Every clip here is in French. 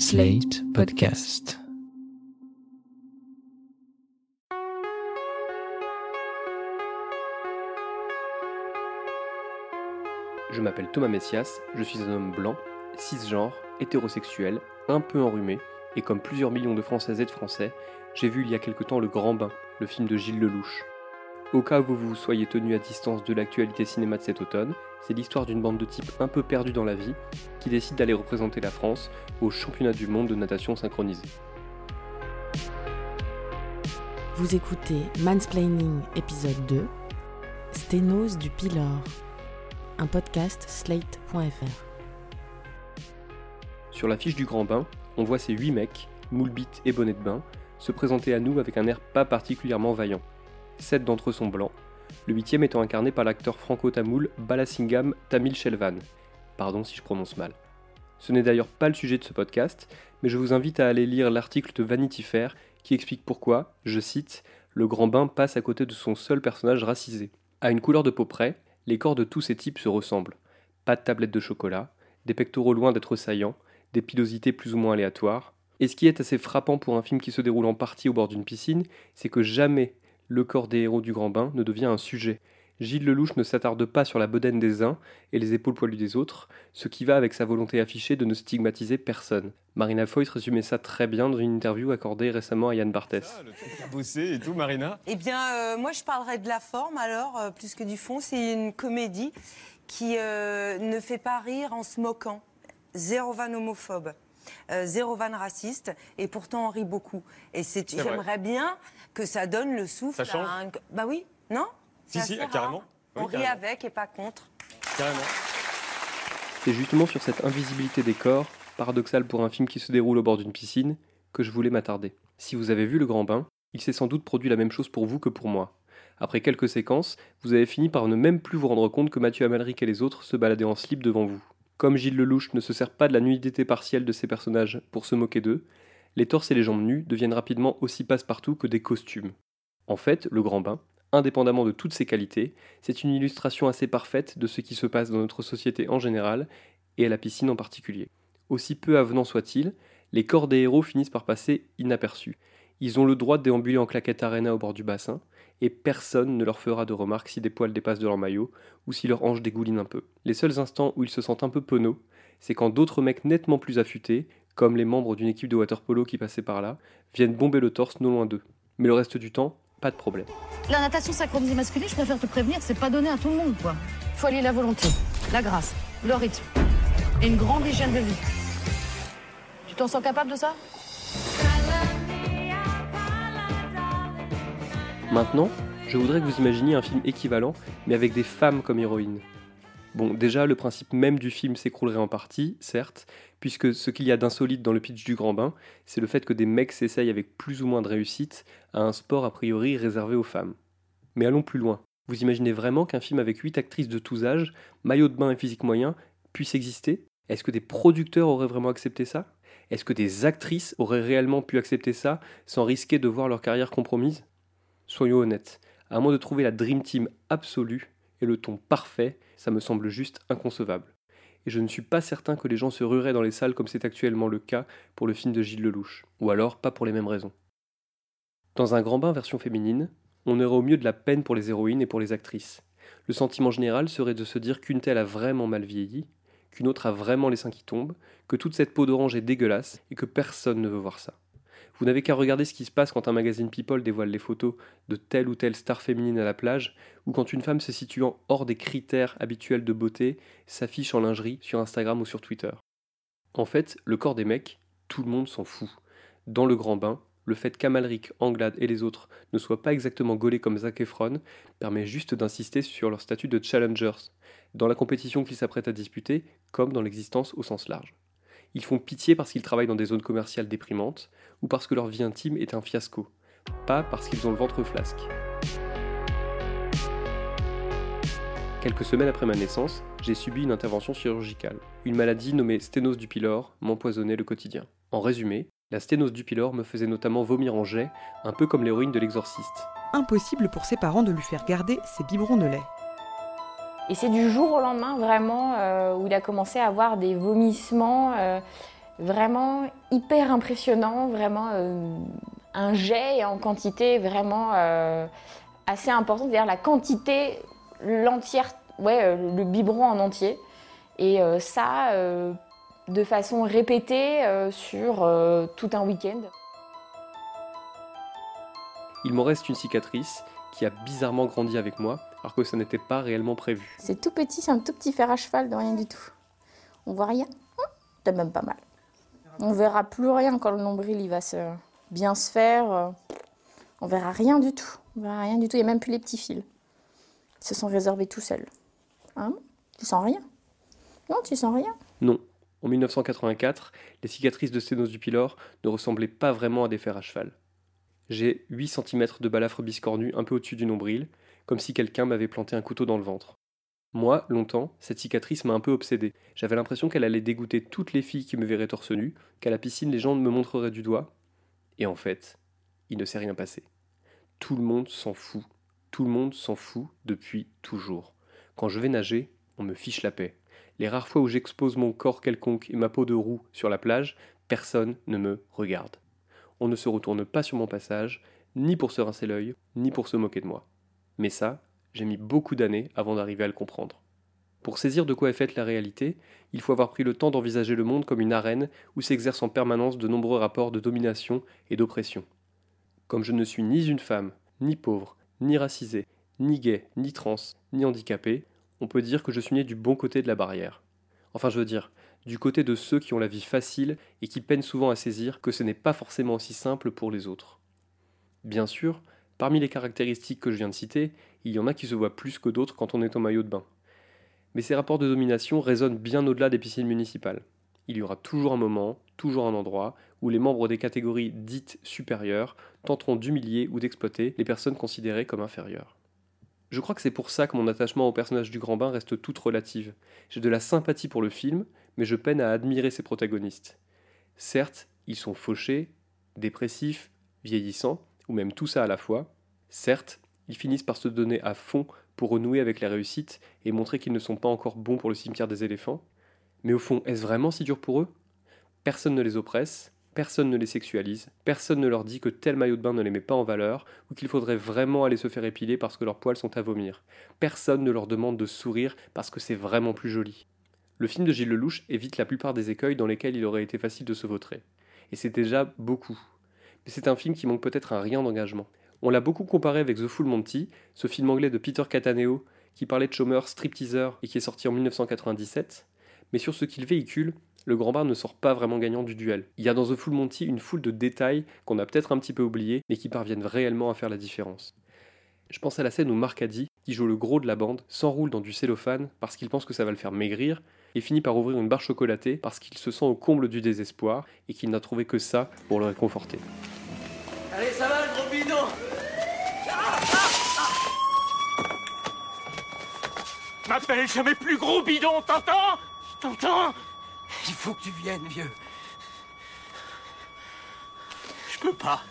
Slate Podcast. Je m'appelle Thomas Messias, je suis un homme blanc, cisgenre, hétérosexuel, un peu enrhumé, et comme plusieurs millions de Françaises et de Français, j'ai vu il y a quelque temps Le Grand Bain, le film de Gilles Lelouch. Au cas où vous vous soyez tenu à distance de l'actualité cinéma de cet automne, c'est l'histoire d'une bande de types un peu perdus dans la vie qui décide d'aller représenter la France au championnat du monde de natation synchronisée. Vous écoutez Mansplaining épisode 2, Sténose du Pylore, un podcast slate.fr. Sur l'affiche du Grand Bain, on voit ces 8 mecs, moule et bonnet de bain, se présenter à nous avec un air pas particulièrement vaillant. Sept d'entre eux sont blancs, le huitième étant incarné par l'acteur franco-tamoul Balasingam Tamil Shelvan. Pardon si je prononce mal. Ce n'est d'ailleurs pas le sujet de ce podcast, mais je vous invite à aller lire l'article de Vanity Fair qui explique pourquoi, je cite, le grand bain passe à côté de son seul personnage racisé. À une couleur de peau près, les corps de tous ces types se ressemblent. Pas de tablette de chocolat, des pectoraux loin d'être saillants, des pilosités plus ou moins aléatoires. Et ce qui est assez frappant pour un film qui se déroule en partie au bord d'une piscine, c'est que jamais le corps des héros du grand bain ne devient un sujet. Gilles Lelouch ne s'attarde pas sur la bedaine des uns et les épaules poilues des autres, ce qui va avec sa volonté affichée de ne stigmatiser personne. Marina Foyt résumait ça très bien dans une interview accordée récemment à Yann Barthès. Bossé et tout, Marina? Eh bien, euh, moi, je parlerai de la forme, alors, euh, plus que du fond. C'est une comédie qui euh, ne fait pas rire en se moquant. Zéro van homophobe. Zéro van raciste, et pourtant on rit beaucoup. Et j'aimerais bien que ça donne le souffle ça à un... Bah oui, non? Si, si, carrément. On rit avec et pas contre. Carrément. C'est justement sur cette invisibilité des corps, paradoxale pour un film qui se déroule au bord d'une piscine, que je voulais m'attarder. Si vous avez vu Le Grand Bain, il s'est sans doute produit la même chose pour vous que pour moi. Après quelques séquences, vous avez fini par ne même plus vous rendre compte que Mathieu Amalric et les autres se baladaient en slip devant vous. Comme Gilles Lelouch ne se sert pas de la nudité partielle de ses personnages pour se moquer d'eux, les torses et les jambes nues deviennent rapidement aussi passe-partout que des costumes. En fait, le grand bain, indépendamment de toutes ses qualités, c'est une illustration assez parfaite de ce qui se passe dans notre société en général et à la piscine en particulier. Aussi peu avenant soit-il, les corps des héros finissent par passer inaperçus. Ils ont le droit de déambuler en claquette arena au bord du bassin, et personne ne leur fera de remarques si des poils dépassent de leur maillot ou si leur hanche dégouline un peu. Les seuls instants où ils se sentent un peu penauds, c'est quand d'autres mecs nettement plus affûtés, comme les membres d'une équipe de waterpolo qui passaient par là, viennent bomber le torse non loin d'eux. Mais le reste du temps, pas de problème. La natation synchronisée masculine, je préfère te prévenir, c'est pas donné à tout le monde, quoi. Faut aller la volonté, la grâce, le rythme et une grande hygiène de vie. Tu t'en sens capable de ça? Maintenant, je voudrais que vous imaginiez un film équivalent, mais avec des femmes comme héroïnes. Bon, déjà, le principe même du film s'écroulerait en partie, certes, puisque ce qu'il y a d'insolite dans le pitch du Grand Bain, c'est le fait que des mecs s'essayent avec plus ou moins de réussite à un sport a priori réservé aux femmes. Mais allons plus loin. Vous imaginez vraiment qu'un film avec 8 actrices de tous âges, maillot de bain et physique moyen, puisse exister? Est-ce que des producteurs auraient vraiment accepté ça? Est-ce que des actrices auraient réellement pu accepter ça sans risquer de voir leur carrière compromise? Soyons honnêtes, à moins de trouver la Dream Team absolue et le ton parfait, ça me semble juste inconcevable. Et je ne suis pas certain que les gens se rueraient dans les salles comme c'est actuellement le cas pour le film de Gilles Lelouch, ou alors pas pour les mêmes raisons. Dans un grand bain version féminine, on aurait au mieux de la peine pour les héroïnes et pour les actrices. Le sentiment général serait de se dire qu'une telle a vraiment mal vieilli, qu'une autre a vraiment les seins qui tombent, que toute cette peau d'orange est dégueulasse et que personne ne veut voir ça. Vous n'avez qu'à regarder ce qui se passe quand un magazine People dévoile les photos de telle ou telle star féminine à la plage, ou quand une femme se situant hors des critères habituels de beauté s'affiche en lingerie sur Instagram ou sur Twitter. En fait, le corps des mecs, tout le monde s'en fout. Dans le grand bain, le fait qu'Amalric, Anglade et les autres ne soient pas exactement gaulés comme Zac Efron permet juste d'insister sur leur statut de challengers, dans la compétition qu'ils s'apprêtent à disputer, comme dans l'existence au sens large. Ils font pitié parce qu'ils travaillent dans des zones commerciales déprimantes ou parce que leur vie intime est un fiasco, pas parce qu'ils ont le ventre flasque. Quelques semaines après ma naissance, j'ai subi une intervention chirurgicale. Une maladie nommée sténose du pylore m'empoisonnait le quotidien. En résumé, la sténose du pylore me faisait notamment vomir en jet, un peu comme l'héroïne de l'exorciste. Impossible pour ses parents de lui faire garder ses biberons de lait. Et c'est du jour au lendemain vraiment euh, où il a commencé à avoir des vomissements, euh, Vraiment hyper impressionnant, vraiment euh, un jet en quantité vraiment euh, assez importante, c'est-à-dire la quantité, l'entière, ouais, euh, le biberon en entier. Et euh, ça, euh, de façon répétée euh, sur euh, tout un week-end. Il m'en reste une cicatrice qui a bizarrement grandi avec moi, alors que ça n'était pas réellement prévu. C'est tout petit, c'est un tout petit fer à cheval de rien du tout. On voit rien Hum, C'est même pas mal. On verra plus rien quand le nombril il va bien se faire. On verra rien du tout. On verra rien du tout. Il n'y a même plus les petits fils. Ils se sont réservés tout seuls. Hein? Tu sens rien? Non, tu sens rien? Non. En 1984, les cicatrices de sténose du pylore ne ressemblaient pas vraiment à des fers à cheval. J'ai 8 cm de balafre biscornu un peu au-dessus du nombril, comme si quelqu'un m'avait planté un couteau dans le ventre. Moi, longtemps, cette cicatrice m'a un peu obsédé. J'avais l'impression qu'elle allait dégoûter toutes les filles qui me verraient torse nu, qu'à la piscine les gens me montreraient du doigt. Et en fait, il ne s'est rien passé. Tout le monde s'en fout. Tout le monde s'en fout depuis toujours. Quand je vais nager, on me fiche la paix. Les rares fois où j'expose mon corps quelconque et ma peau de roue sur la plage, personne ne me regarde. On ne se retourne pas sur mon passage, ni pour se rincer l'œil, ni pour se moquer de moi. Mais ça, j'ai mis beaucoup d'années avant d'arriver à le comprendre. Pour saisir de quoi est faite la réalité, il faut avoir pris le temps d'envisager le monde comme une arène où s'exercent en permanence de nombreux rapports de domination et d'oppression. Comme je ne suis ni une femme, ni pauvre, ni racisée, ni gay, ni trans, ni handicapé, on peut dire que je suis né du bon côté de la barrière. Enfin, je veux dire, du côté de ceux qui ont la vie facile et qui peinent souvent à saisir que ce n'est pas forcément aussi simple pour les autres. Bien sûr, parmi les caractéristiques que je viens de citer, il y en a qui se voient plus que d'autres quand on est en maillot de bain. Mais ces rapports de domination résonnent bien au-delà des piscines municipales. Il y aura toujours un moment, toujours un endroit, où les membres des catégories dites supérieures tenteront d'humilier ou d'exploiter les personnes considérées comme inférieures. Je crois que c'est pour ça que mon attachement au personnage du grand bain reste toute relative. J'ai de la sympathie pour le film, mais je peine à admirer ses protagonistes. Certes, ils sont fauchés, dépressifs, vieillissants, ou même tout ça à la fois. Certes, ils finissent par se donner à fond pour renouer avec la réussite et montrer qu'ils ne sont pas encore bons pour le cimetière des éléphants. Mais au fond, est-ce vraiment si dur pour eux? Personne ne les oppresse, personne ne les sexualise, personne ne leur dit que tel maillot de bain ne les met pas en valeur ou qu'il faudrait vraiment aller se faire épiler parce que leurs poils sont à vomir. Personne ne leur demande de sourire parce que c'est vraiment plus joli. Le film de Gilles Lelouch évite la plupart des écueils dans lesquels il aurait été facile de se vautrer. Et c'est déjà beaucoup. C'est un film qui manque peut-être un rien d'engagement. On l'a beaucoup comparé avec The Full Monty, ce film anglais de Peter Cataneo qui parlait de chômeurs stripteaseurs et qui est sorti en 1997. Mais sur ce qu'il véhicule, le grand bar ne sort pas vraiment gagnant du duel. Il y a dans The Full Monty une foule de détails qu'on a peut-être un petit peu oubliés, mais qui parviennent réellement à faire la différence. Je pense à la scène où Mark Addy, qui joue le gros de la bande, s'enroule dans du cellophane parce qu'il pense que ça va le faire maigrir, et finit par ouvrir une barre chocolatée parce qu'il se sent au comble du désespoir et qu'il n'a trouvé que ça pour le réconforter. Allez, ça va le gros bidon Jamais plus gros bidon, t'entends? T'entends? Il faut que tu viennes, vieux. Je peux pas.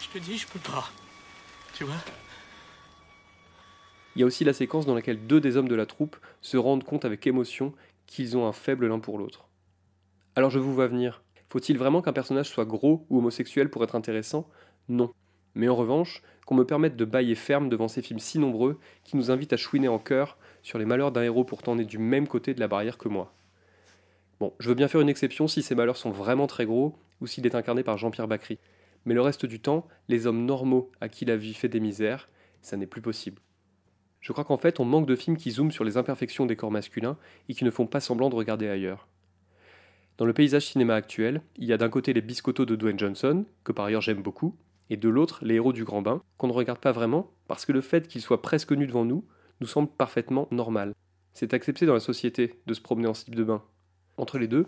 Je te dis, je peux pas. Tu vois? Il y a aussi la séquence dans laquelle deux des hommes de la troupe se rendent compte avec émotion qu'ils ont un faible l'un pour l'autre. Alors je vous vois venir. Faut-il vraiment qu'un personnage soit gros ou homosexuel pour être intéressant? Non. Mais en revanche, qu'on me permette de bailler ferme devant ces films si nombreux qui nous invitent à chouiner en chœur sur les malheurs d'un héros pourtant né du même côté de la barrière que moi. Bon, je veux bien faire une exception si ces malheurs sont vraiment très gros ou s'il est incarné par Jean-Pierre Bacry. Mais le reste du temps, les hommes normaux à qui la vie fait des misères, ça n'est plus possible. Je crois qu'en fait, on manque de films qui zooment sur les imperfections des corps masculins et qui ne font pas semblant de regarder ailleurs. Dans le paysage cinéma actuel, il y a d'un côté les biscottos de Dwayne Johnson, que par ailleurs j'aime beaucoup, et de l'autre les héros du grand bain, qu'on ne regarde pas vraiment, parce que le fait qu'ils soient presque nus devant nous nous semble parfaitement normal. C'est accepté dans la société de se promener en slip de bain. Entre les deux,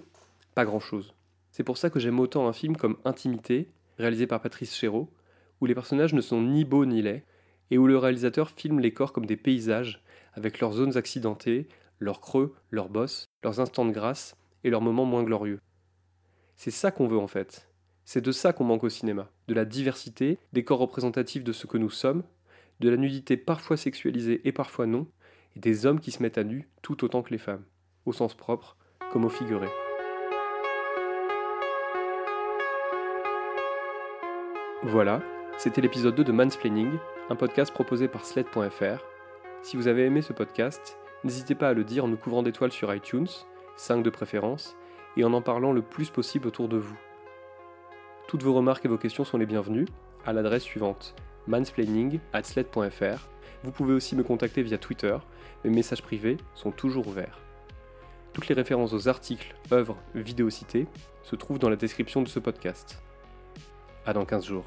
pas grand-chose. C'est pour ça que j'aime autant un film comme Intimité, réalisé par Patrice Chéreau, où les personnages ne sont ni beaux ni laids, et où le réalisateur filme les corps comme des paysages, avec leurs zones accidentées, leurs creux, leurs bosses, leurs instants de grâce et leurs moments moins glorieux. C'est ça qu'on veut en fait. C'est de ça qu'on manque au cinéma, de la diversité, des corps représentatifs de ce que nous sommes, de la nudité parfois sexualisée et parfois non, et des hommes qui se mettent à nu tout autant que les femmes, au sens propre comme au figuré. Voilà, c'était l'épisode 2 de Mansplaining, un podcast proposé par Sled.fr. Si vous avez aimé ce podcast, n'hésitez pas à le dire en nous couvrant d'étoiles sur iTunes, 5 de préférence, et en en parlant le plus possible autour de vous. Toutes vos remarques et vos questions sont les bienvenues à l'adresse suivante mansplaining@sled.fr. Vous pouvez aussi me contacter via Twitter, mes messages privés sont toujours ouverts. Toutes les références aux articles, œuvres, vidéos citées se trouvent dans la description de ce podcast. À dans 15 jours.